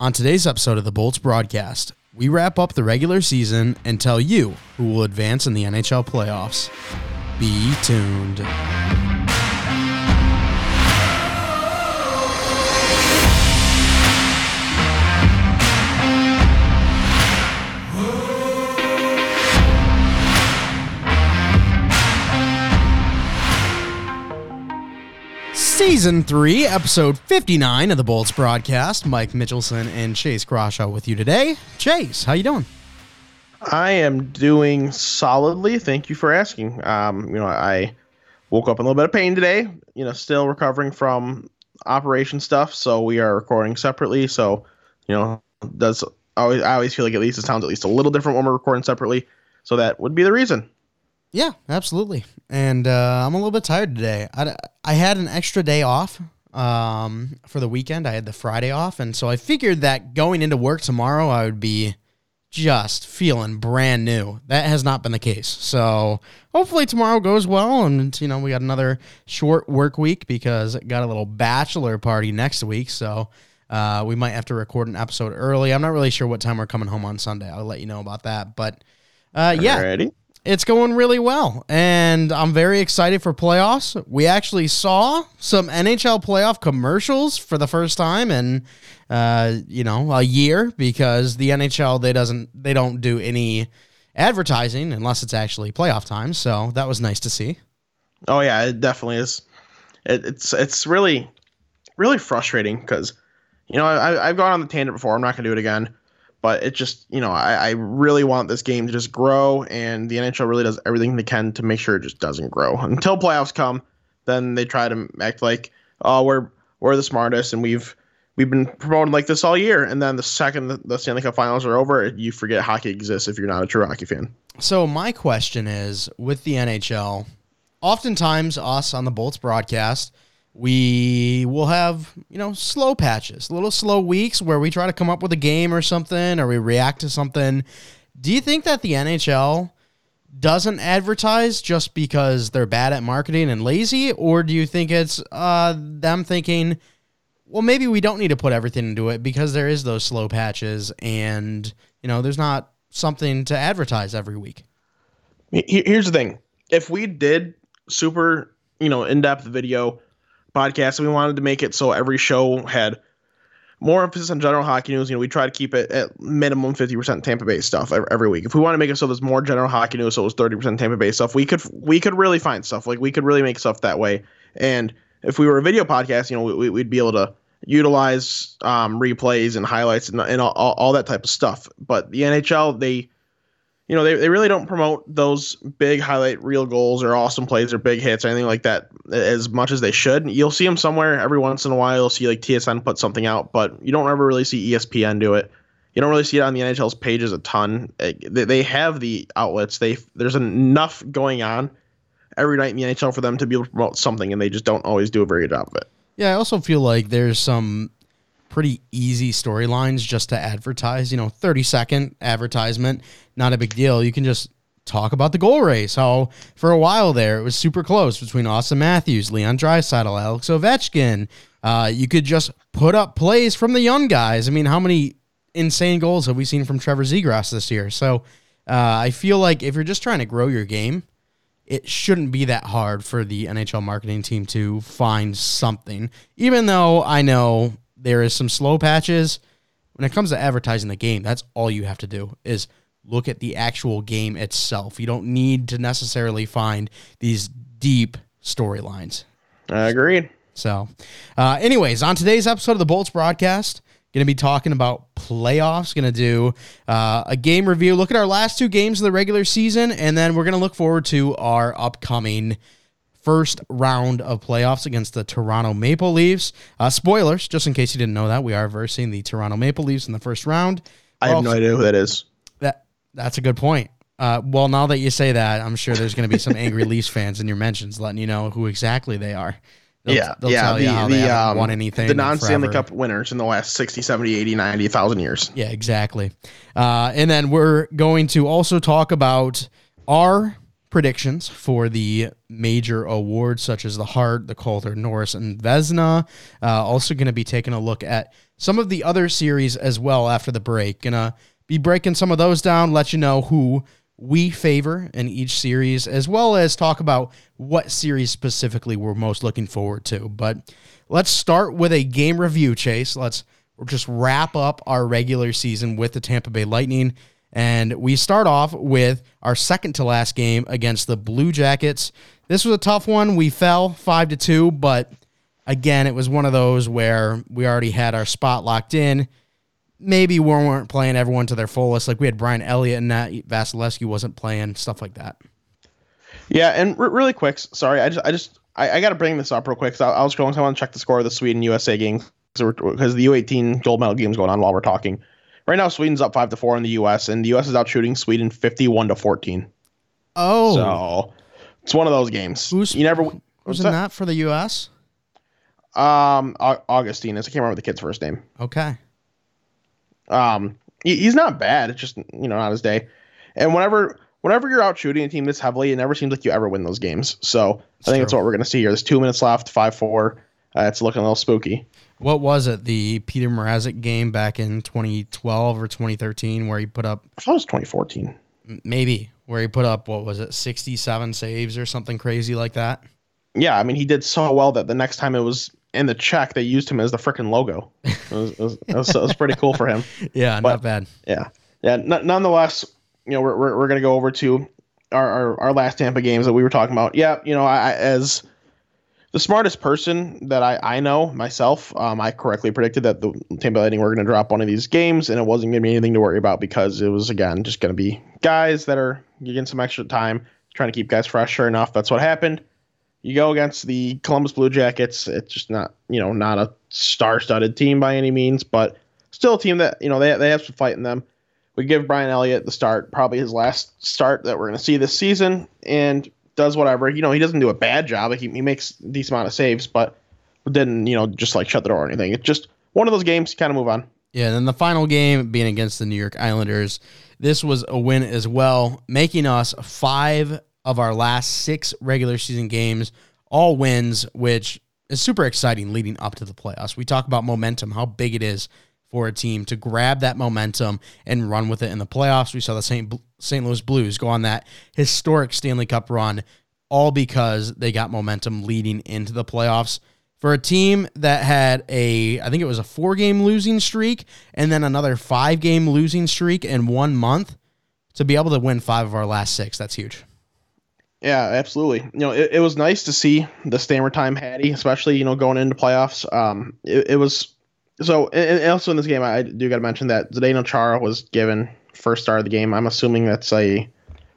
On today's episode of the Bolts broadcast, we wrap up the regular season and tell you who will advance in the NHL playoffs. Be tuned. Season 3, episode 59 of the Bolts broadcast. Mike Mitchelson and Chase Groshaw with you today. Chase, how you doing? I am doing solidly. Thank you for asking. Um, you know, I woke up in a little bit of pain today. You know, still recovering from operation stuff. So we are recording separately. So, you know, does always I always feel like at least it sounds at least a little different when we're recording separately. So that would be the reason. Yeah, absolutely. And uh, I'm a little bit tired today. I, I had an extra day off um, for the weekend. I had the Friday off. And so I figured that going into work tomorrow, I would be just feeling brand new. That has not been the case. So hopefully tomorrow goes well. And, you know, we got another short work week because got a little bachelor party next week. So uh, we might have to record an episode early. I'm not really sure what time we're coming home on Sunday. I'll let you know about that. But uh, yeah. It's going really well. And I'm very excited for playoffs. We actually saw some NHL playoff commercials for the first time in uh, you know, a year because the NHL they doesn't they don't do any advertising unless it's actually playoff time. So that was nice to see. Oh yeah, it definitely is. It, it's it's really really frustrating because you know I, I've gone on the tangent before. I'm not gonna do it again but it just you know I, I, really want this game to just grow and the nhl really does everything they can to make sure it just doesn't grow. Until playoffs come then they try to act like oh we're we're the smartest and we've we've been promoting like this all year. And then the second the, the stanley cup finals are over you forget hockey exists if you're not a true hockey fan. So my question is with the nhl oftentimes us on the bolts broadcast we will have you know slow patches little slow weeks where we try to come up with a game or something or we react to something. Do you think that the nhl doesn't advertise just because they're bad at marketing and lazy? Or do you think it's uh, them thinking well maybe we don't need to put everything into it because there is those slow patches and you know there's not something to advertise every week? Here's the thing. If we did super you know in-depth video podcast, we wanted to make it so every show had more emphasis on general hockey news. You know, we try to keep it at minimum 50% Tampa Bay stuff every week. If we want to make it so there's more general hockey news, so it was 30% Tampa Bay stuff, we could we could really find stuff. Like we could really make stuff that way. And if we were a video podcast, you know, we, would be able to utilize um, replays and highlights and, and all, all that type of stuff. But the NHL, they you know, they, they really don't promote those big highlight real goals or awesome plays or big hits or anything like that as much as they should. You'll see them somewhere every once in a while. You'll see like TSN put something out, but you don't ever really see ESPN do it. You don't really see it on the NHL's pages a ton. Eh, they have the outlets. They there's enough going on every night in the NHL for them to be able to promote something, and they just don't always do a very good job of it. Yeah, I also feel like there's some pretty easy storylines just to advertise. You know, 30 second advertisement, not a big deal. You can just talk about the goal race. How for a while there it was super close between Auston Matthews, Leon Draisaitl, Alex Ovechkin. Uh, you could just put up plays from the young guys. I mean, how many insane goals have we seen from Trevor Zegras this year? So uh, I feel like if you're just trying to grow your game, it shouldn't be that hard for the NHL marketing team to find something. Even though I know there is some slow patches. When it comes to advertising the game, that's all you have to do is look at the actual game itself. You don't need to necessarily find these deep storylines. I agree. So, uh, anyways, on today's episode of the Bolts broadcast, going to be talking about playoffs. Going to do uh, a game review, look at our last two games of the regular season, and then we're going to look forward to our upcoming first round of playoffs against the Toronto Maple Leafs. Uh, spoilers, just in case you didn't know that, we are versing the Toronto Maple Leafs in the first round. I have no idea who that is. That that's a good point. Uh, well, now that you say that, I'm sure there's going to be some angry Leafs fans in your mentions letting you know who exactly they are. They'll, yeah, they'll yeah. tell you the how the they um, won anything. the non Stanley. Cup winners in the last 60, 70, 80, 90, 1,000 years. Yeah, exactly. Uh, and then we're going to also talk about our predictions for the major awards, such as the Hart, the Calder, Norris, and Vezina. Uh, also, going to be taking a look at some of the other series as well after the break. Gonna be breaking some of those down, let you know who we favor in each series, as well as talk about what series specifically we're most looking forward to. But let's start with a game review, Chase. Let's just wrap up our regular season with the Tampa Bay Lightning. And we start off with our second to last game against the Blue Jackets. This was a tough one. We fell five to two, but again, it was one of those where we already had our spot locked in. Maybe we weren't playing everyone to their fullest. Like we had Brian Elliott and that Vasilevskiy wasn't playing, stuff like that. Yeah, and re- really quick, sorry, I just, I just, I, I got to bring this up real quick. 'cause I, I was scrolling, so I want to check the score of the Sweden USA game because the U18 gold medal game is going on while we're talking. Right now, Sweden's up five to four in the US, and the US is out shooting Sweden fifty-one to fourteen. Oh, So it's one of those games. Who's- you never? was in that? that for the U.S.? Um, Au- Augustine. I can't remember the kid's first name. Okay. Um, he, he's not bad. It's just you know not his day. And whenever whenever you're out shooting a team this heavily, it never seems like you ever win those games. So I think that's what we're gonna see here. There's two minutes left, five four. Uh, it's looking a little spooky. What was it? The Petr Mrazek game back in 2012 or 2013 where he put up I thought it was 2014. maybe where he put up what was it 67 saves or something crazy like that. Yeah, I mean he did so well that the next time it was in the Czech, they used him as the freaking logo. It was, it was, it was, it was pretty cool for him. Yeah, But- not bad. Yeah, yeah. N- nonetheless, you know, we're, we're, we're gonna go over to our, our our last Tampa games that we were talking about. Yeah, you know, I, I as the smartest person that I, I know myself, um, I correctly predicted that the Tampa Lightning were going to drop one of these games, and it wasn't going to be anything to worry about because it was again just going to be guys that are getting some extra time, trying to keep guys fresh. Sure enough, that's what happened. You go against the Columbus Blue Jackets. It's just not you know not a star-studded team by any means, but still a team that you know they they have some fight in them. We give Brian Elliott the start, probably his last start that we're going to see this season, and does whatever. You know, he doesn't do a bad job. He, he makes a decent amount of saves, but didn't you know just like shut the door or anything. It's just one of those games. To kind of move on. Yeah, and then the final game being against the New York Islanders. This was a win as well, making us five of our last six regular season games all wins, which is super exciting leading up to the playoffs. We talk about momentum, how big it is for a team to grab that momentum and run with it in the playoffs. We saw the St. St. Louis Blues go on that historic Stanley Cup run, all because they got momentum leading into the playoffs. For a team that had a, I think it was a four game losing streak and then another five game losing streak in one month, to be able to win five of our last six, that's huge. Yeah, absolutely. You know, it, it was nice to see the Stammer time Hattie, especially you know going into playoffs. Um, it, it was so, and also in this game, I do got to mention that Zdeno Chara was given first star of the game. I'm assuming that's a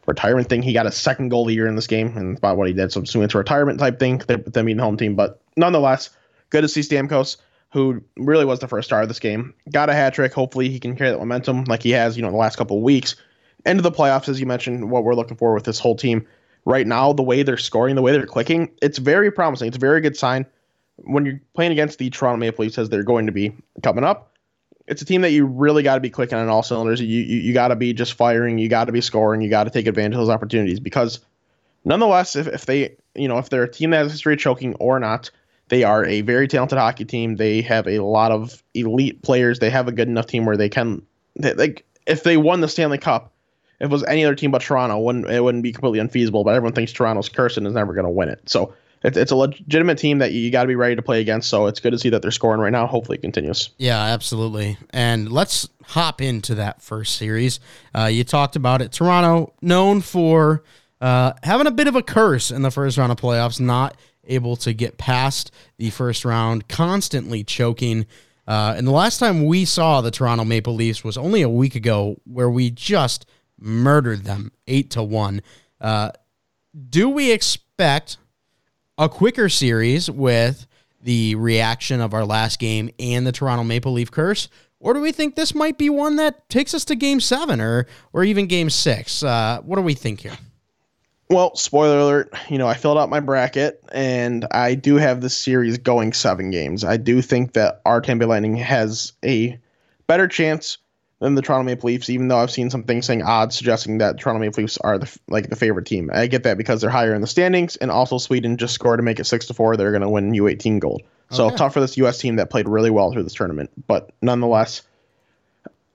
retirement thing. He got a second goal of the year in this game, and about what he did. So I'm assuming it's a retirement type thing. Them being the home team, but nonetheless, good to see Stamkos, who really was the first star of this game, got a hat trick. Hopefully, he can carry that momentum like he has, you know, the last couple of weeks. Into the playoffs, as you mentioned, what we're looking for with this whole team right now, the way they're scoring, the way they're clicking, it's very promising. It's a very good sign when you're playing against the Toronto Maple Leafs as they're going to be coming up. It's a team that you really got to be clicking on all cylinders. You you, you got to be just firing. You got to be scoring. You got to take advantage of those opportunities because, nonetheless, if, if they you know if they're a team that has history of choking or not, they are a very talented hockey team. They have a lot of elite players. They have a good enough team where they can they, like if they won the Stanley Cup, if it was any other team but Toronto, wouldn't it wouldn't be completely unfeasible. But everyone thinks Toronto's cursed and is never going to win it. So it's it's a legitimate team that you got to be ready to play against. So it's good to see that they're scoring right now. Hopefully it continues. Yeah, absolutely. And let's hop into that first series. Uh, you talked about it. Toronto, known for uh, having a bit of a curse in the first round of playoffs, not able to get past the first round, constantly choking. Uh, and the last time we saw the Toronto Maple Leafs was only a week ago, where we just murdered them eight to one. Uh, do we expect a quicker series with the reaction of our last game and the Toronto Maple Leaf curse? Or do we think this might be one that takes us to game seven or or even game six? Uh, what do we think here? Well, spoiler alert, you know, I filled out my bracket and I do have this series going seven games. I do think that our Tampa Lightning has a better chance than the Toronto Maple Leafs, even though I've seen some things saying odds suggesting that Toronto Maple Leafs are the like the favorite team. I get that because they're higher in the standings, and also Sweden just scored to make it six to four. They're going to win U18 gold. So Okay. tough for this U.S. team that played really well through this tournament. But nonetheless,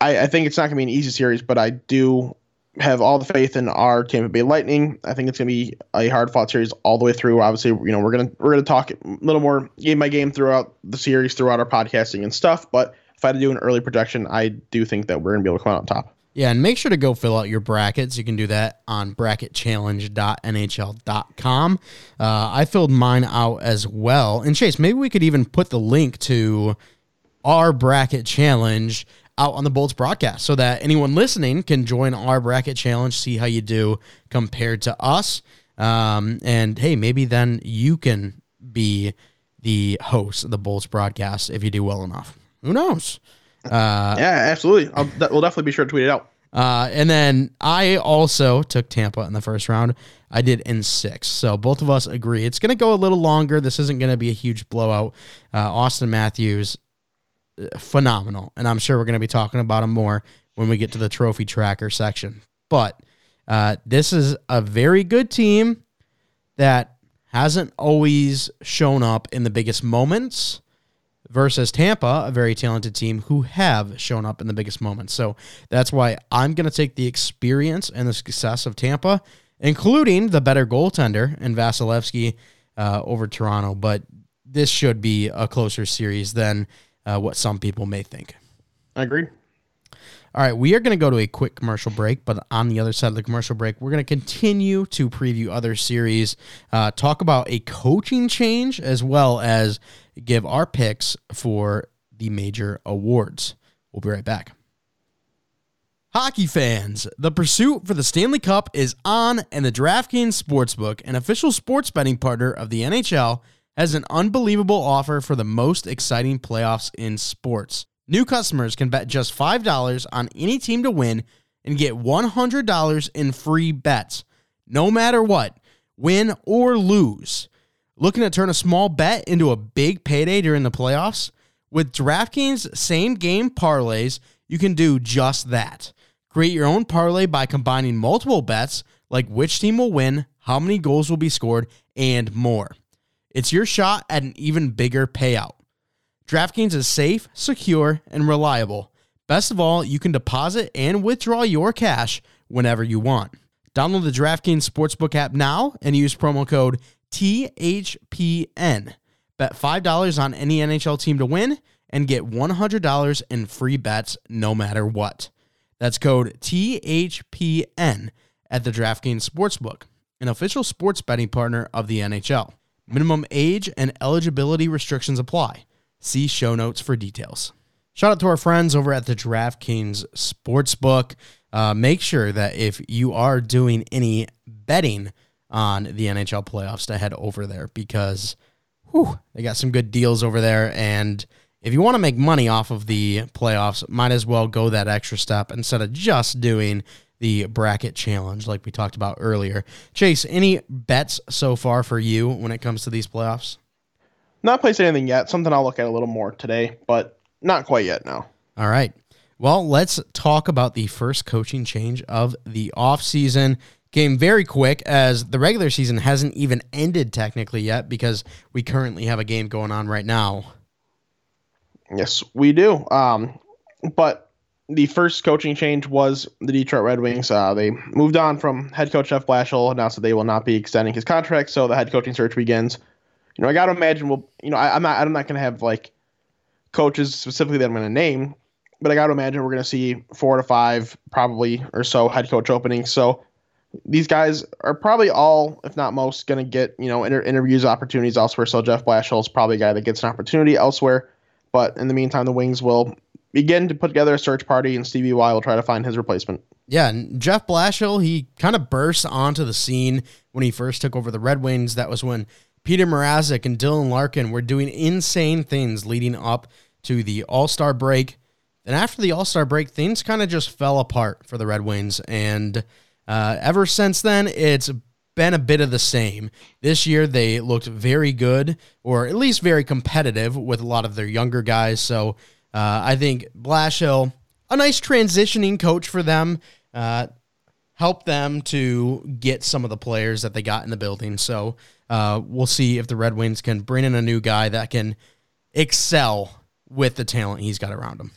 I, I think it's not going to be an easy series, but I do have all the faith in our Tampa Bay Lightning. I think it's going to be a hard fought series all the way through. Obviously, you know we're gonna we're gonna talk a little more game by game throughout the series, throughout our podcasting and stuff. But if I had to do an early projection, I do think that we're going to be able to come out on top. Yeah, and make sure to go fill out your brackets. You can do that on bracketchallenge.nhl.com. Uh, I filled mine out as well. And Chase, maybe we could even put the link to our bracket challenge out on the Bolts broadcast so that anyone listening can join our bracket challenge, see how you do compared to us. Um, and hey, maybe then you can be the host of the Bolts broadcast if you do well enough. Who knows? Uh, yeah, absolutely. I'll, we'll definitely be sure to tweet it out. uh, and then I also took Tampa in the first round. I did in six. So both of us agree. It's going to go a little longer. This isn't going to be a huge blowout. Uh, Auston Matthews, uh, phenomenal. And I'm sure we're going to be talking about him more when we get to the trophy tracker section. But uh, this is a very good team that hasn't always shown up in the biggest moments versus Tampa, a very talented team who have shown up in the biggest moments. So that's why I'm going to take the experience and the success of Tampa, including the better goaltender and Vasilevskiy uh, over Toronto. But this should be a closer series than uh, what some people may think. I agree. All right, we are going to go to a quick commercial break, but on the other side of the commercial break, we're going to continue to preview other series, uh, talk about a coaching change, as well as give our picks for the major awards. We'll be right back. Hockey fans, the pursuit for the Stanley Cup is on, and the DraftKings Sportsbook, an official sports betting partner of the NHL, has an unbelievable offer for the most exciting playoffs in sports. New customers can bet just $5 on any team to win and get $100 in free bets, no matter what, win or lose. Looking to turn a small bet into a big payday during the playoffs? With DraftKings same game parlays, you can do just that. Create your own parlay by combining multiple bets, like which team will win, how many goals will be scored, and more. It's your shot at an even bigger payout. DraftKings is safe, secure, and reliable. Best of all, you can deposit and withdraw your cash whenever you want. Download the DraftKings Sportsbook app now and use promo code THPN. Bet $5 on any NHL team to win and get $100 in free bets no matter what. That's code THPN at the DraftKings Sportsbook, an official sports betting partner of the NHL. Minimum age and eligibility restrictions apply. See show notes for details. Shout out to our friends over at the DraftKings Sportsbook. Uh, make sure that if you are doing any betting on the NHL playoffs, to head over there because whew, they got some good deals over there. And if you want to make money off of the playoffs, might as well go that extra step instead of just doing the bracket challenge like we talked about earlier. Chase, any bets so far for you when it comes to these playoffs? Not placed anything yet. Something I'll look at a little more today, but not quite yet. now. All right. Well, let's talk about the first coaching change of the offseason. Came very quick as the regular season hasn't even ended technically yet because we currently have a game going on right now. Yes, we do. Um, but the first coaching change was the Detroit Red Wings. Uh, they moved on from head coach Jeff Blashill, announced that they will not be extending his contract, so the head coaching search begins. You know, I got to imagine we'll. You know, I, I'm not. I'm not to have like coaches specifically that I'm to name, but I got to imagine we're to see four to five probably or so head coach openings. So these guys are probably all, if not most, to get you know inter- interviews opportunities elsewhere. So Jeff Blashill is probably a guy that gets an opportunity elsewhere. But in the meantime, the Wings will begin to put together a search party, and Stevie Y will try to find his replacement. Yeah, and Jeff Blashill, he kind of burst onto the scene when he first took over the Red Wings. That was when Petr Mrazek and Dylan Larkin were doing insane things leading up to the All Star break. And after the All Star break, things kind of just fell apart for the Red Wings. And uh, ever since then, it's been a bit of the same. This year, they looked very good, or at least very competitive with a lot of their younger guys. So uh, I think Blashill, a nice transitioning coach for them, uh, helped them to get some of the players that they got in the building. So uh, we'll see if the Red Wings can bring in a new guy that can excel with the talent he's got around him.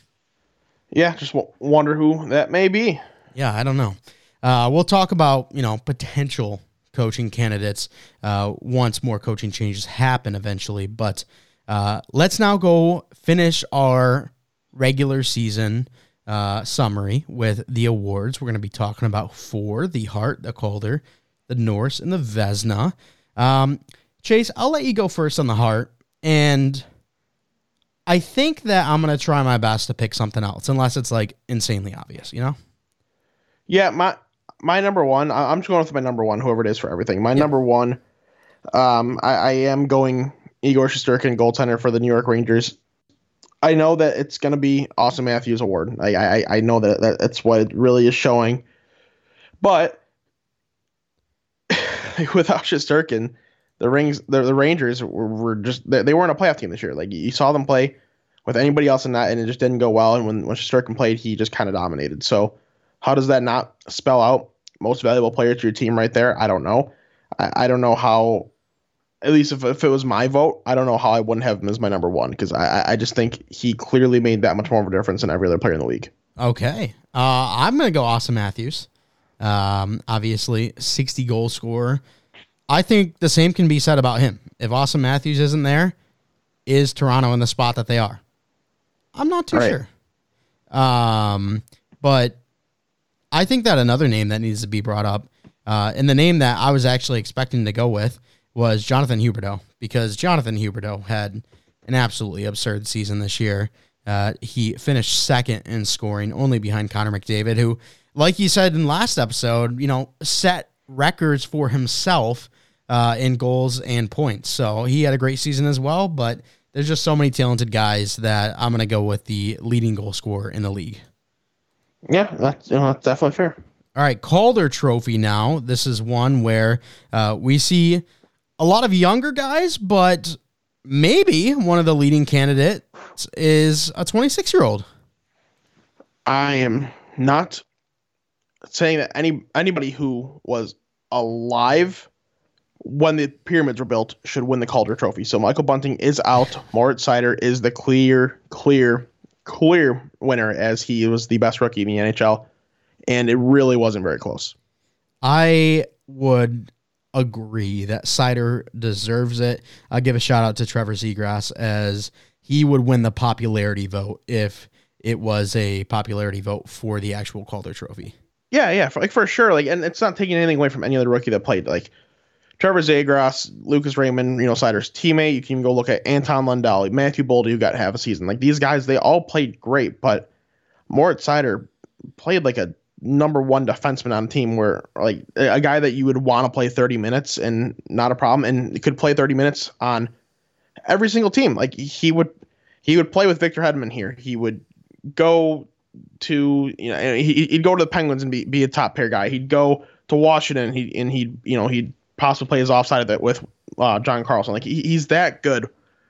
Yeah, just w- wonder who that may be. Yeah, I don't know. Uh, we'll talk about you know potential coaching candidates uh, once more coaching changes happen eventually. But uh, let's now go finish our regular season uh, summary with the awards. We're going to be talking about four: the Hart, the Calder, the Norris, and the Vezina. Um, Chase, I'll let you go first on the heart. and I think that I'm going to try my best to pick something else, unless it's like insanely obvious, you know? Yeah, my my number one. I, am just going with my number one, whoever it is for everything. My number one. Um, I, I am going Igor Shesterkin, goaltender for the New York Rangers. I know that it's going to be Auston Matthews Award. I, I I know that, that that's what it really is showing, but without Shesterkin, the rings the, the Rangers were, were just they, they, weren't a playoff team this year. Like you saw them play with anybody else in that, and it just didn't go well. And when when Shesterkin played, he just kind of dominated. So how does that not spell out most valuable player to your team right there? I don't know. I, I don't know how. At least if, if it was my vote, I don't know how I wouldn't have him as my number one because I I just think he clearly made that much more of a difference than every other player in the league. Okay, uh, I'm gonna go Auston Matthews. Um, obviously, 60 goal scorer. I think the same can be said about him. If Auston Matthews isn't there, is Toronto in the spot that they are? I'm not too right. sure. Um, but I think that another name that needs to be brought up, uh, and the name that I was actually expecting to go with was Jonathan Huberdeau, because Jonathan Huberdeau had an absolutely absurd season this year. Uh, he finished second in scoring, only behind Connor McDavid, who, like you said in last episode, you know, set records for himself uh, in goals and points. So he had a great season as well, but there's just so many talented guys that I'm going to go with the leading goal scorer in the league. Yeah, that's, you know, that's definitely fair. All right, Calder Trophy now. This is one where uh, we see a lot of younger guys, but maybe one of the leading candidates is a 26 year old. I am not saying that any anybody who was alive when the pyramids were built should win the Calder Trophy. So Michael Bunting is out. Moritz Seider is the clear, clear, clear winner as he was the best rookie in the NHL, and it really wasn't very close. I would agree that Seider deserves it. I'll give a shout out to Trevor Zegras as he would win the popularity vote if it was a popularity vote for the actual Calder Trophy. Yeah, yeah, for, like for sure. Like, and it's not taking anything away from any other rookie that played. Like, Trevor Zegras, Lucas Raymond, you know, Seider's teammate. You can go look at Anton Lundell, Matthew Boldy, who got half a season. Like these guys, they all played great, but Moritz Seider played like a number one defenseman on team where like a guy that you would want to play 30 minutes and not a problem and could play 30 minutes on every single team. Like he would he would play with Victor Hedman here. He would go to you know he'd go to the Penguins and be, be a top pair guy. He'd go to Washington. He and he'd you know he'd possibly play his offside of it with uh, John Carlson. Like he, he's that good,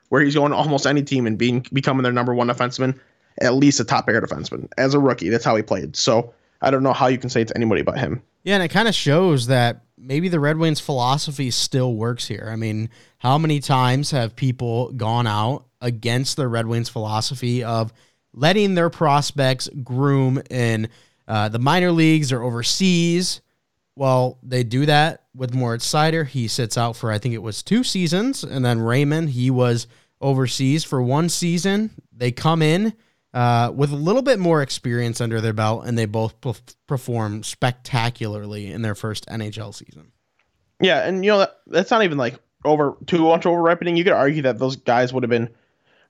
where he's going to almost any team and being becoming their number one defenseman, at least a top pair defenseman as a rookie. That's how he played. So I don't know how you can say it's anybody but him. Yeah, and it kind of shows that maybe the Red Wings philosophy still works here. I mean, how many times have people gone out against the Red Wings philosophy of letting their prospects groom in uh, the minor leagues or overseas? Well, they do that with Moritz Seider. He sits out for I think it was two seasons, and then Raymond he was overseas for one season. They come in uh, with a little bit more experience under their belt, and they both perform spectacularly in their first NHL season. Yeah, and you know that, that's not even like over too much over ripening. You could argue that those guys would have been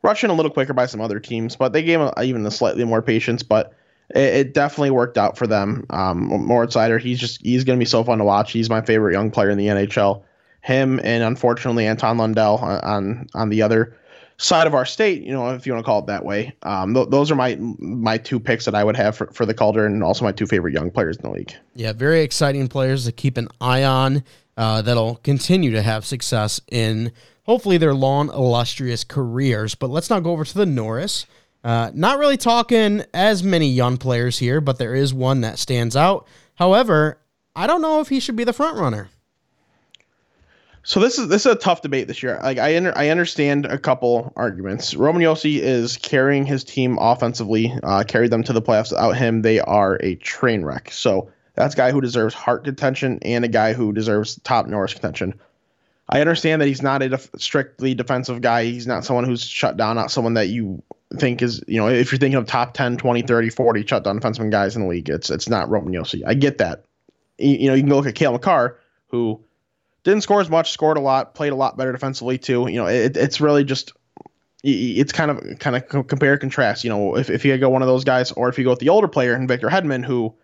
rushing a little quicker by some other teams, but they gave them even a slightly more patience. But it, it definitely worked out for them. Um, Moritz Seider, he's just he's going to be so fun to watch. He's my favorite young player in the NHL. him and unfortunately Anton Lundell on, on on the other side of our state, you know, if you want to call it that way. Um, th- those are my my two picks that I would have for, for the Calder and also my two favorite young players in the league. Yeah, very exciting players to keep an eye on uh, that'll continue to have success in hopefully their long, illustrious careers. But let's not go over to the Norris. Uh, not really talking as many young players here, but there is one that stands out. However, I don't know if he should be the front runner. So this is this is a tough debate this year. Like I under, I understand a couple arguments. Roman Josi is carrying his team offensively, uh, carried them to the playoffs. Without him, they are a train wreck. So that's a guy who deserves Hart contention and a guy who deserves top Norris contention. I understand that he's not a def- strictly defensive guy. He's not someone who's shut down, not someone that you think is, you know, if you're thinking of top 10, 20, 30, 40 shutdown defenseman guys in the league, it's it's not Roman Josi. I get that. You, you know, you can go look at Cale Makar, who didn't score as much, scored a lot, played a lot better defensively too. You know, it, it's really just it's kind of kind of compare contrast. You know, if, if you go one of those guys, or if you go with the older player and Victor Hedman, who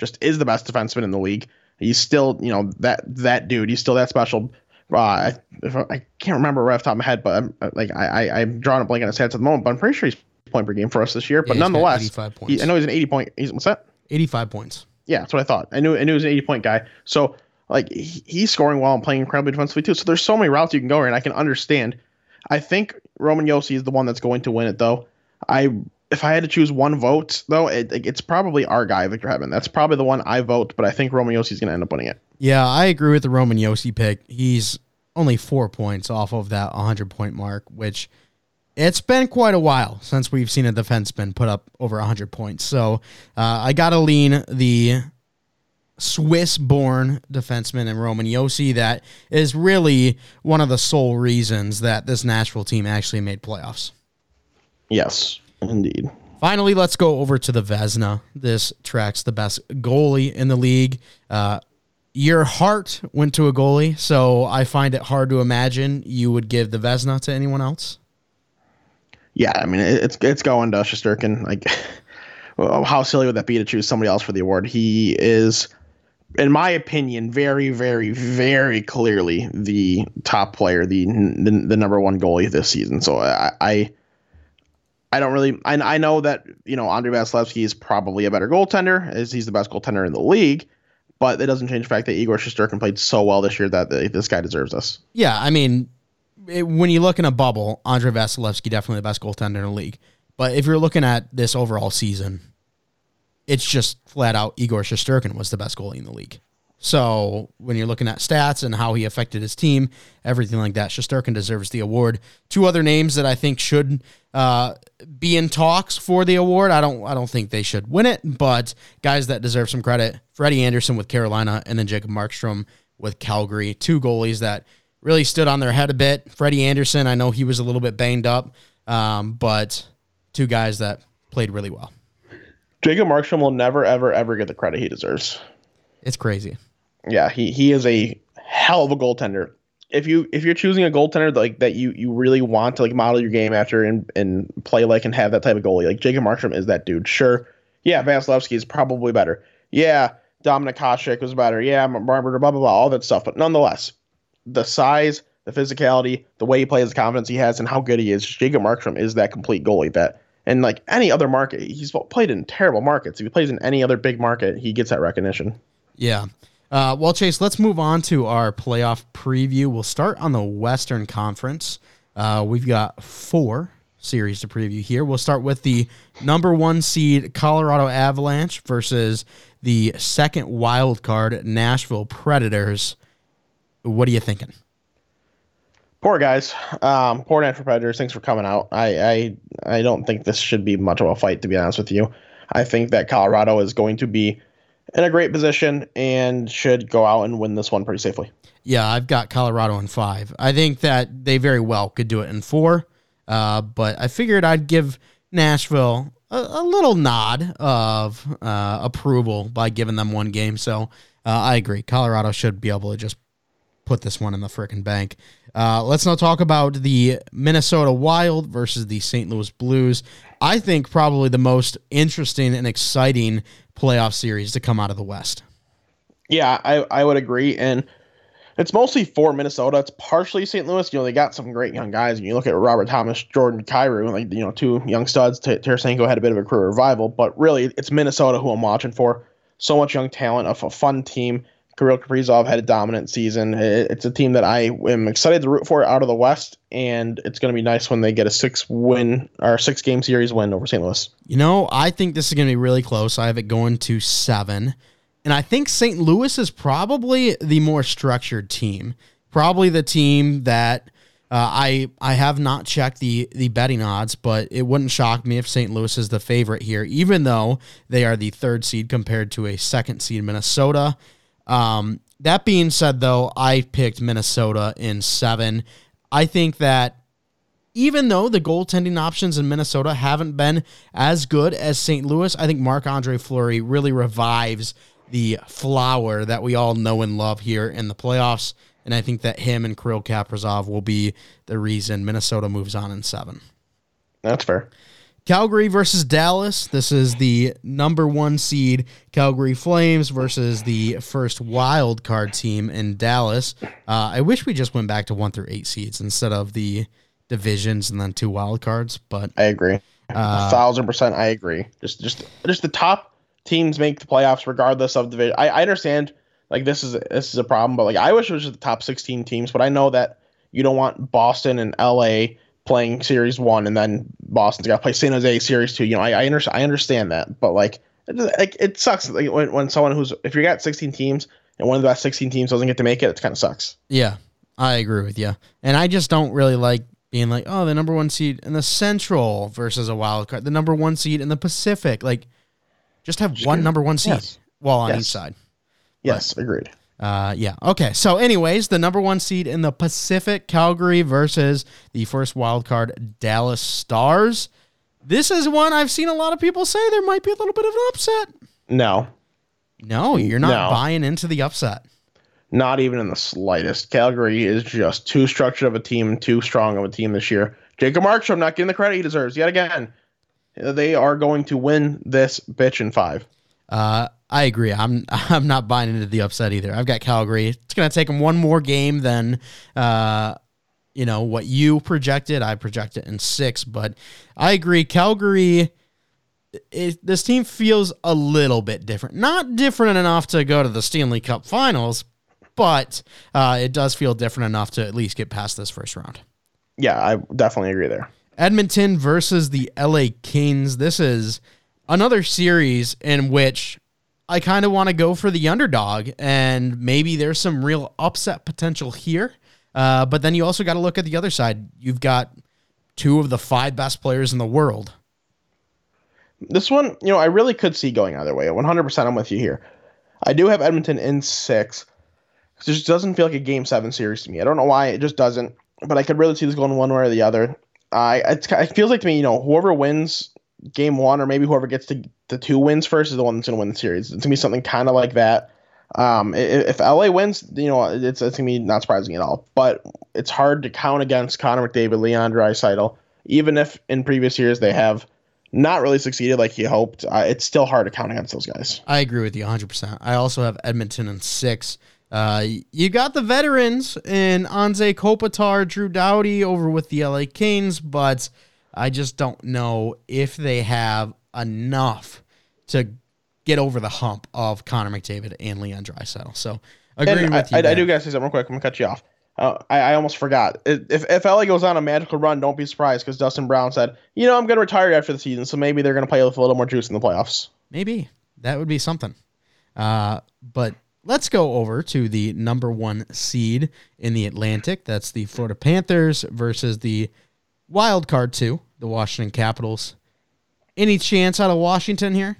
just is the best defenseman in the league, he's still you know that that dude. He's still that special. Uh, I, I can't remember right off the top of my head, but I'm, like I, I I'm drawing a blank on his stats at the moment, but I'm pretty sure he's point per game for us this year. But Yeah, nonetheless, he, I know he's an 80 point. He's what's that? 85 points. Yeah, that's what I thought. I knew I knew he was an 80 point guy. So like he, he's scoring well and playing incredibly defensively too. So there's so many routes you can go here, and I can understand. I think Roman Josi is the one that's going to win it though. I if I had to choose one vote though, it, it's probably our guy Victor Hedman. That's probably the one I vote, but I think Roman Josi is going to end up winning it. Yeah, I agree with the Roman Josi pick. He's only four points off of that 100 point mark, which it's been quite a while since we've seen a defenseman put up over 100 points. So uh, I got to lean the Swiss born defenseman in Roman Josi. That is really one of the sole reasons that this Nashville team actually made playoffs. Yes, indeed. Finally, let's go over to the Vezina. This tracks the best goalie in the league. Uh, your heart went to a goalie, so I find it hard to imagine you would give the Vezina to anyone else. Yeah, I mean it's it's going to Shesterkin. Like, how silly would that be to choose somebody else for the award? He is, in my opinion, very, very, very clearly the top player, the the, the number one goalie this season. So I. I I don't really. I, I know that you know Andrei Vasilevskiy is probably a better goaltender, as he's the best goaltender in the league. But it doesn't change the fact that Igor Shesterkin played so well this year that the, this guy deserves this. Yeah, I mean, it, when you look in a bubble, Andrei Vasilevskiy definitely the best goaltender in the league. But if you're looking at this overall season, it's just flat out Igor Shesterkin was the best goalie in the league. So when you're looking at stats and how he affected his team, everything like that, Shesterkin deserves the award. Two other names that I think should uh, be in talks for the award. I don't I don't think they should win it, but guys that deserve some credit: Freddie Andersen with Carolina, and then Jacob Markstrom with Calgary. Two goalies that really stood on their head a bit. Freddie Andersen, I know he was a little bit banged up, um, but two guys that played really well. Jacob Markstrom will never, ever, ever get the credit he deserves. It's crazy. Yeah, he he is a hell of a goaltender. If you if you're choosing a goaltender like that you you really want to like model your game after and and play like and have that type of goalie, like Jacob Markstrom is that dude. Sure, yeah, Vasilevskiy is probably better. Yeah, Dominik Hasek was better. Yeah, Barber, blah blah blah, all that stuff. But nonetheless, the size, the physicality, the way he plays, the confidence he has, and how good he is, Jacob Markstrom is that complete goalie that. And like any other market, he's played in terrible markets. If he plays in any other big market, he gets that recognition. Yeah. Uh, well, Chase, let's move on to our playoff preview. We'll start on the Western Conference. Uh, we've got four series to preview here. We'll start with the number one seed Colorado Avalanche versus the second wild card Nashville Predators. What are you thinking? Poor guys. Um, poor Nashville Predators. Thanks for coming out. I, I I don't think this should be much of a fight, to be honest with you. I think that Colorado is going to be in a great position and should go out and win this one pretty safely. Yeah, I've got Colorado in five. I think that they very well could do it in four, uh, but I figured I'd give Nashville a, a little nod of uh, approval by giving them one game. So uh, I agree. Colorado should be able to just put this one in the freaking bank. Uh, let's now talk about the Minnesota Wild versus the St. Louis Blues. I think probably the most interesting and exciting playoff series to come out of the West. Yeah, I, I would agree. And it's mostly for Minnesota. It's partially St. Louis. You know, they got some great young guys. And you look at Robert Thomas, Jordan Kyrou, like, you know, two young studs. T- Tarasenko had a bit of a career revival, but really it's Minnesota who I'm watching for. So much young talent, a fun team. Kirill Kaprizov had a dominant season. It, it's a team that I am excited to root for out of the West, and it's going to be nice when they get a six win or six game series win over St. Louis. You know, I think this is going to be really close. I have it going to seven. And I think St. Louis is probably the more structured team. Probably the team that uh, I I have not checked the the betting odds, but it wouldn't shock me if St. Louis is the favorite here, even though they are the third seed compared to a second seed Minnesota. Um, that being said, though, I picked Minnesota in seven. I think that even though the goaltending options in Minnesota haven't been as good as St. Louis, I think Marc Andre Fleury really revives the flower that we all know and love here in the playoffs. And I think that him and Kirill Kaprizov will be the reason Minnesota moves on in seven. That's fair. Calgary versus Dallas. This is the number one seed Calgary Flames versus the first wild card team in Dallas. Uh, I wish we just went back to one through eight seeds instead of the divisions and then two wild cards. But I agree, uh, a thousand percent. I agree. Just, just, just the top teams make the playoffs regardless of division. I, I understand like this is this is a problem, but like I wish it was just the top sixteen teams. But I know that you don't want Boston and LA playing series one and then Boston's got to play San Jose series two. You know, I I, under, I understand that, but like it, like it sucks like when, when someone who's if you got 16 teams and one of the best 16 teams doesn't get to make it, it kind of sucks. Yeah, I agree with you, and I just don't really like being like, oh, the number one seed in the Central versus a wild card, the number one seed in the Pacific, like. Just have one number one seed yes. while on yes. each side. Yes, but, agreed. Uh, yeah. Okay. So, anyways, the number one seed in the Pacific, Calgary versus the first wild card, Dallas Stars. This is one I've seen a lot of people say there might be a little bit of an upset. No. No, you're not no. buying into the upset. Not even in the slightest. Calgary is just too structured of a team, too strong of a team this year. Jacob Markstrom not getting the credit he deserves yet again. They are going to win this bitch in five. Uh, I agree. I'm I'm not buying into the upset either. I've got Calgary. It's going to take them one more game than uh, you know what you projected. I projected in six, but I agree. Calgary. It, this team feels a little bit different. Not different enough to go to the Stanley Cup Finals, but uh, it does feel different enough to at least get past this first round. Yeah, I definitely agree there. Edmonton versus the LA Kings. This is another series in which I kind of want to go for the underdog, and maybe there's some real upset potential here. Uh, but then you also got to look at the other side. You've got two of the five best players in the world. This one, you know, I really could see going either way. 100% I'm with you here. I do have Edmonton in six. It just doesn't feel like a game seven series to me. I don't know why. It just doesn't. But I could really see this going one way or the other. I it feels like to me, you know, whoever wins game one or maybe whoever gets to the two wins first is the one that's going to win the series. It's gonna be something kind of like that. Um, if, if LA wins, you know, it's it's gonna be not surprising at all. But it's hard to count against Connor McDavid, Leon Draisaitl, even if in previous years they have not really succeeded like he hoped. Uh, it's still hard to count against those guys. I agree with you 100. percent I also have Edmonton in six. Uh, you got the veterans in Anze Kopitar, Drew Doughty over with the LA Kings, but I just don't know if they have enough to get over the hump of Connor McDavid and Leon Draisaitl. So agreeing with I, you. I, I, do gotta say something real quick. I'm gonna cut you off. Uh, I, I almost forgot. If if LA goes on a magical run, don't be surprised because Dustin Brown said, you know, I'm gonna retire after the season, so maybe they're gonna play with a little more juice in the playoffs. Maybe that would be something. Uh, but let's go over to the number one seed in the Atlantic. That's the Florida Panthers versus the wild card two, the Washington Capitals. Any chance out of Washington here?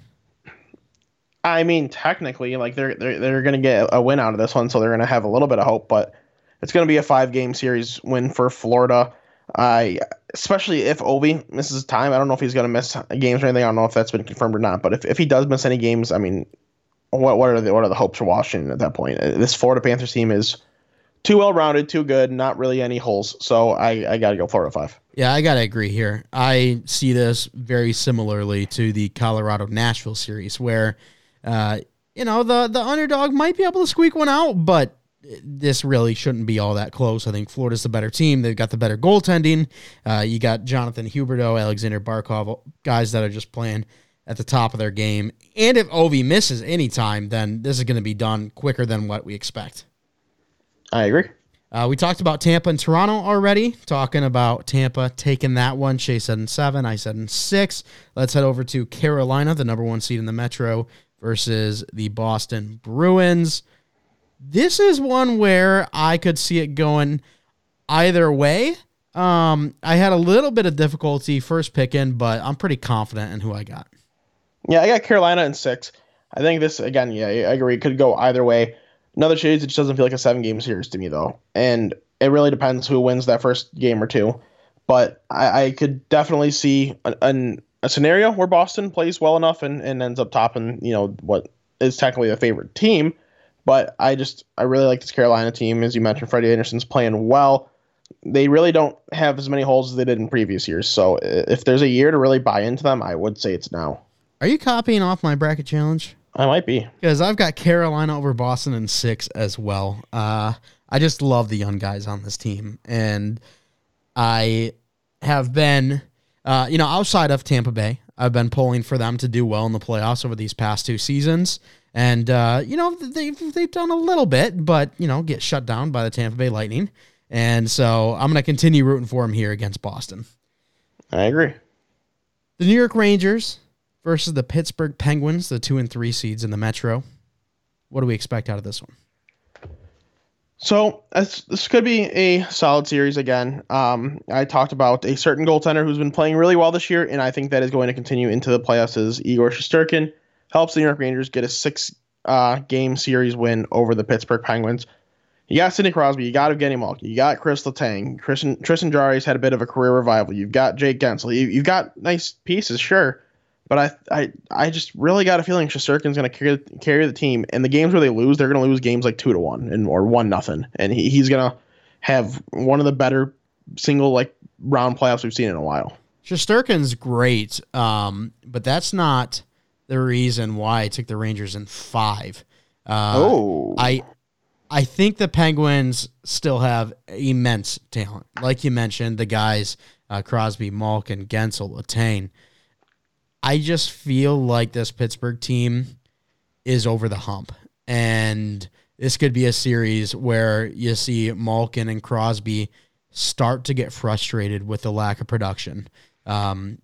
I mean, technically, like they're they're they're gonna get a win out of this one, so they're gonna have a little bit of hope. But it's gonna be a five game series win for Florida. I especially if Ovi misses time. I don't know if he's gonna miss games or anything. I don't know if that's been confirmed or not. But if, if he does miss any games, I mean, what what are the what are the hopes for Washington at that point? This Florida Panthers team is too well rounded, too good, not really any holes. So I I got to go Florida five. Yeah, I got to agree here. I see this very similarly to the Colorado Nashville series, where uh, you know the the underdog might be able to squeak one out, but this really shouldn't be all that close. I think Florida's the better team. They've got the better goaltending. Uh, you got Jonathan Huberdeau, Aleksander Barkov, guys that are just playing at the top of their game. And if Ovi misses any time, then this is going to be done quicker than what we expect. I agree. Uh, we talked about Tampa and Toronto already. Talking about Tampa taking that one. Shea said in seven. I said in six. Let's head over to Carolina, the number one seed in the Metro, versus the Boston Bruins. This is one where I could see it going either way. Um, I had a little bit of difficulty first picking, but I'm pretty confident in who I got. Yeah, I got Carolina in six. I think this again. Yeah, I agree. Could go either way. Another series, it just doesn't feel like a seven game series to me though, and it really depends who wins that first game or two. But I, I could definitely see an, an, a scenario where Boston plays well enough and, and ends up topping, you know, what is technically the favorite team. But I just I really like this Carolina team, as you mentioned. Freddie Andersen's playing well. They really don't have as many holes as they did in previous years. So if there's a year to really buy into them, I would say it's now. Are you copying off my bracket challenge? I might be because I've got Carolina over Boston in six as well. Uh, I just love the young guys on this team, and I have been, uh, you know, outside of Tampa Bay, I've been pulling for them to do well in the playoffs over these past two seasons, and uh, you know they've they've done a little bit, but you know get shut down by the Tampa Bay Lightning, and so I'm going to continue rooting for them here against Boston. I agree. The New York Rangers versus the Pittsburgh Penguins, the two and three seeds in the Metro. What do we expect out of this one? So this could be a solid series again. Um, I talked about a certain goaltender who's been playing really well this year, and I think that is going to continue into the playoffs. Is Igor Shesterkin helps the New York Rangers get a six uh, game series win over the Pittsburgh Penguins. You got Sidney Crosby, you got Evgeny Malkin, you got Chris Letang, Tristan, Tristan Jarry's had a bit of a career revival. You've got Jake Guentzel. You, you've got nice pieces, sure. But I I I just really got a feeling Shesterkin's going to carry carry the team. And the games where they lose, they're going to lose games like two to one and or one nothing. And he, he's going to have one of the better single like round playoffs we've seen in a while. Shesterkin's great, um, but that's not the reason why I took the Rangers in five. Uh, oh, I I think the Penguins still have immense talent, like you mentioned. The guys uh, Crosby, Malkin, Guentzel, Letang. I just feel like this Pittsburgh team is over the hump. And this could be a series where you see Malkin and Crosby start to get frustrated with the lack of production. Um,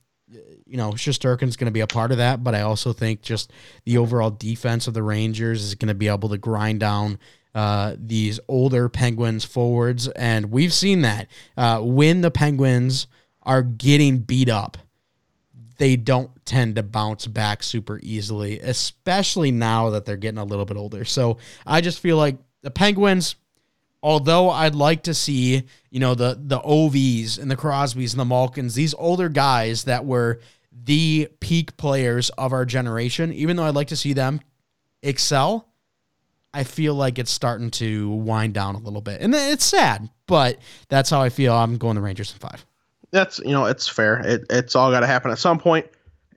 you know, Shesterkin's going to be a part of that, but I also think just the overall defense of the Rangers is going to be able to grind down uh, these older Penguins forwards. And we've seen that uh, when the Penguins are getting beat up they don't tend to bounce back super easily, especially now that they're getting a little bit older. So I just feel like the Penguins, although I'd like to see, you know, the the Ovies and the Crosbys and the Malkins, these older guys that were the peak players of our generation, even though I'd like to see them excel, I feel like it's starting to wind down a little bit. And it's sad, but that's how I feel. I'm going the Rangers in five that's you know it's fair. It, it's all got to happen at some point,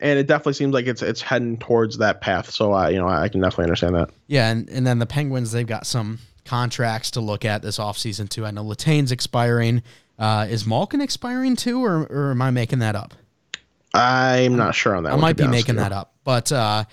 and it definitely seems like it's it's heading towards that path. So I uh, you know I can definitely understand that. Yeah, and, and then the Penguins they've got some contracts to look at this offseason too. I know Letang's expiring. Uh, is Malkin expiring too, or, or am I making that up? I'm not sure on that. I one, might be, be making that up, but uh,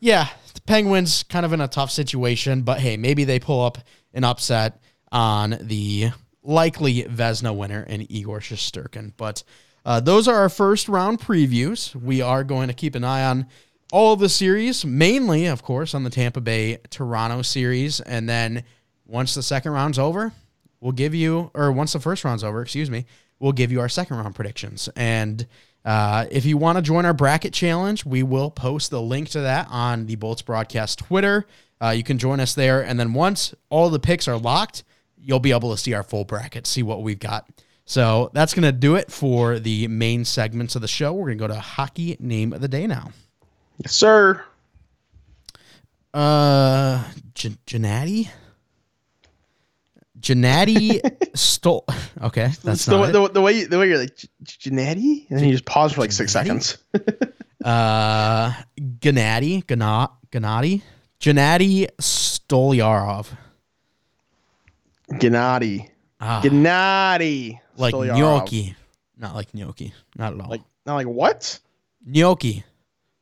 yeah, the Penguins kind of in a tough situation. But hey, maybe they pull up an upset on the likely Vezina winner and Igor Shesterkin. But uh, those are our first round previews. We are going to keep an eye on all the series, mainly, of course, on the Tampa Bay Toronto series. And then once the second round's over, we'll give you, or once the first round's over, excuse me, we'll give you our second round predictions. And uh, if you want to join our bracket challenge, we will post the link to that on the Bolts Broadcast Twitter. Uh, you can join us there. And then once all the picks are locked, you'll be able to see our full bracket, see what we've got. So that's going to do it for the main segments of the show. We're going to go to hockey name of the day now. Yes, sir. Uh, J- Janati? Janati stole. Okay, that's the, the, the, way the way you're like Janati, and then you just pause for like six seconds. uh, Gennady, Gennady, Gennady, Gennady Stolyarov. Gennady. Ah, Gennady. like Stolyarov. gnocchi. Not like gnocchi. Not at all. Like not like what? gnocchi.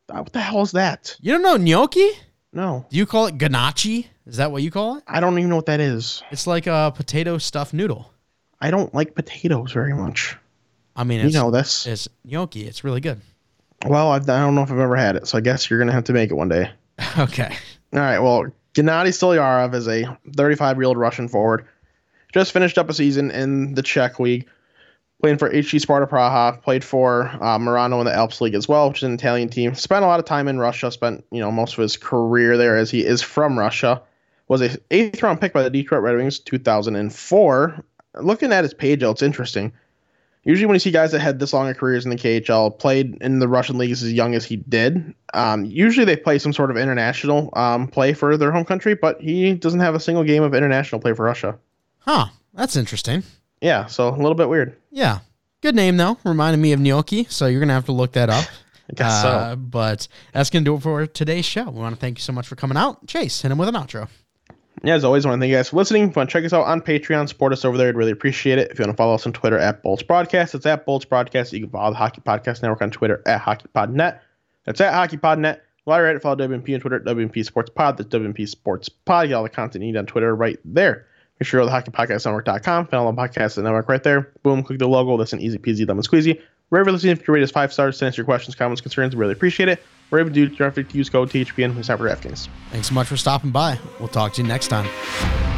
Uh, What the hell is that? You don't know gnocchi? No, Do you call it ganache? Is that what you call it? I don't even know what that is. It's like a potato stuffed noodle. I don't like potatoes very much. I mean, You it's, know this. it's gnocchi. It's really good. Well, I've, I don't know if I've ever had it, so I guess you're gonna have to make it one day. Okay. All right. Well, Gennady Stolyarov is a 35 year old Russian forward. Just finished up a season in the Czech League, playing for HC Sparta Praha. Played for uh, Merano in the Alps League as well, which is an Italian team. Spent a lot of time in Russia. Spent you know most of his career there, as he is from Russia. Was a eighth round pick by the Detroit Red Wings 2004. Looking at his page, it's interesting. Usually, when you see guys that had this long of careers in the KHL, played in the Russian leagues as young as he did, um, usually they play some sort of international um, play for their home country, but he doesn't have a single game of international play for Russia. Huh. That's interesting. Yeah, so a little bit weird. Yeah. Good name though. Reminded me of gnocchi. So you're gonna have to look that up. I guess Uh, so. But that's gonna do it for today's show. We want to thank you so much for coming out. Chase, hit him with an outro. Yeah, as always, I want to thank you guys for listening. If you want to check us out on Patreon, support us over there. I'd really appreciate it. If you want to follow us on Twitter at Bolts Broadcast, it's at Bolts Broadcast. You can follow the Hockey Podcast Network on Twitter at HockeyPodNet. That's at HockeyPodNet. While you're at it, follow WNP on Twitter at WNP Sports Pod. That's WNP Sports Pod. You get all the content you need on Twitter right there. Make sure you go to hockeypodcastnetwork.com. Find all the podcasts the network right there. Boom, click the logo. That's an easy peasy lemon squeezy. Wherever you're listening, if you rate us five stars, send us your questions, comments, concerns. We really appreciate it. Wherever you do, don't forget to use code THPN. It's time for DraftKings. Thanks so much for stopping by. We'll talk to you next time.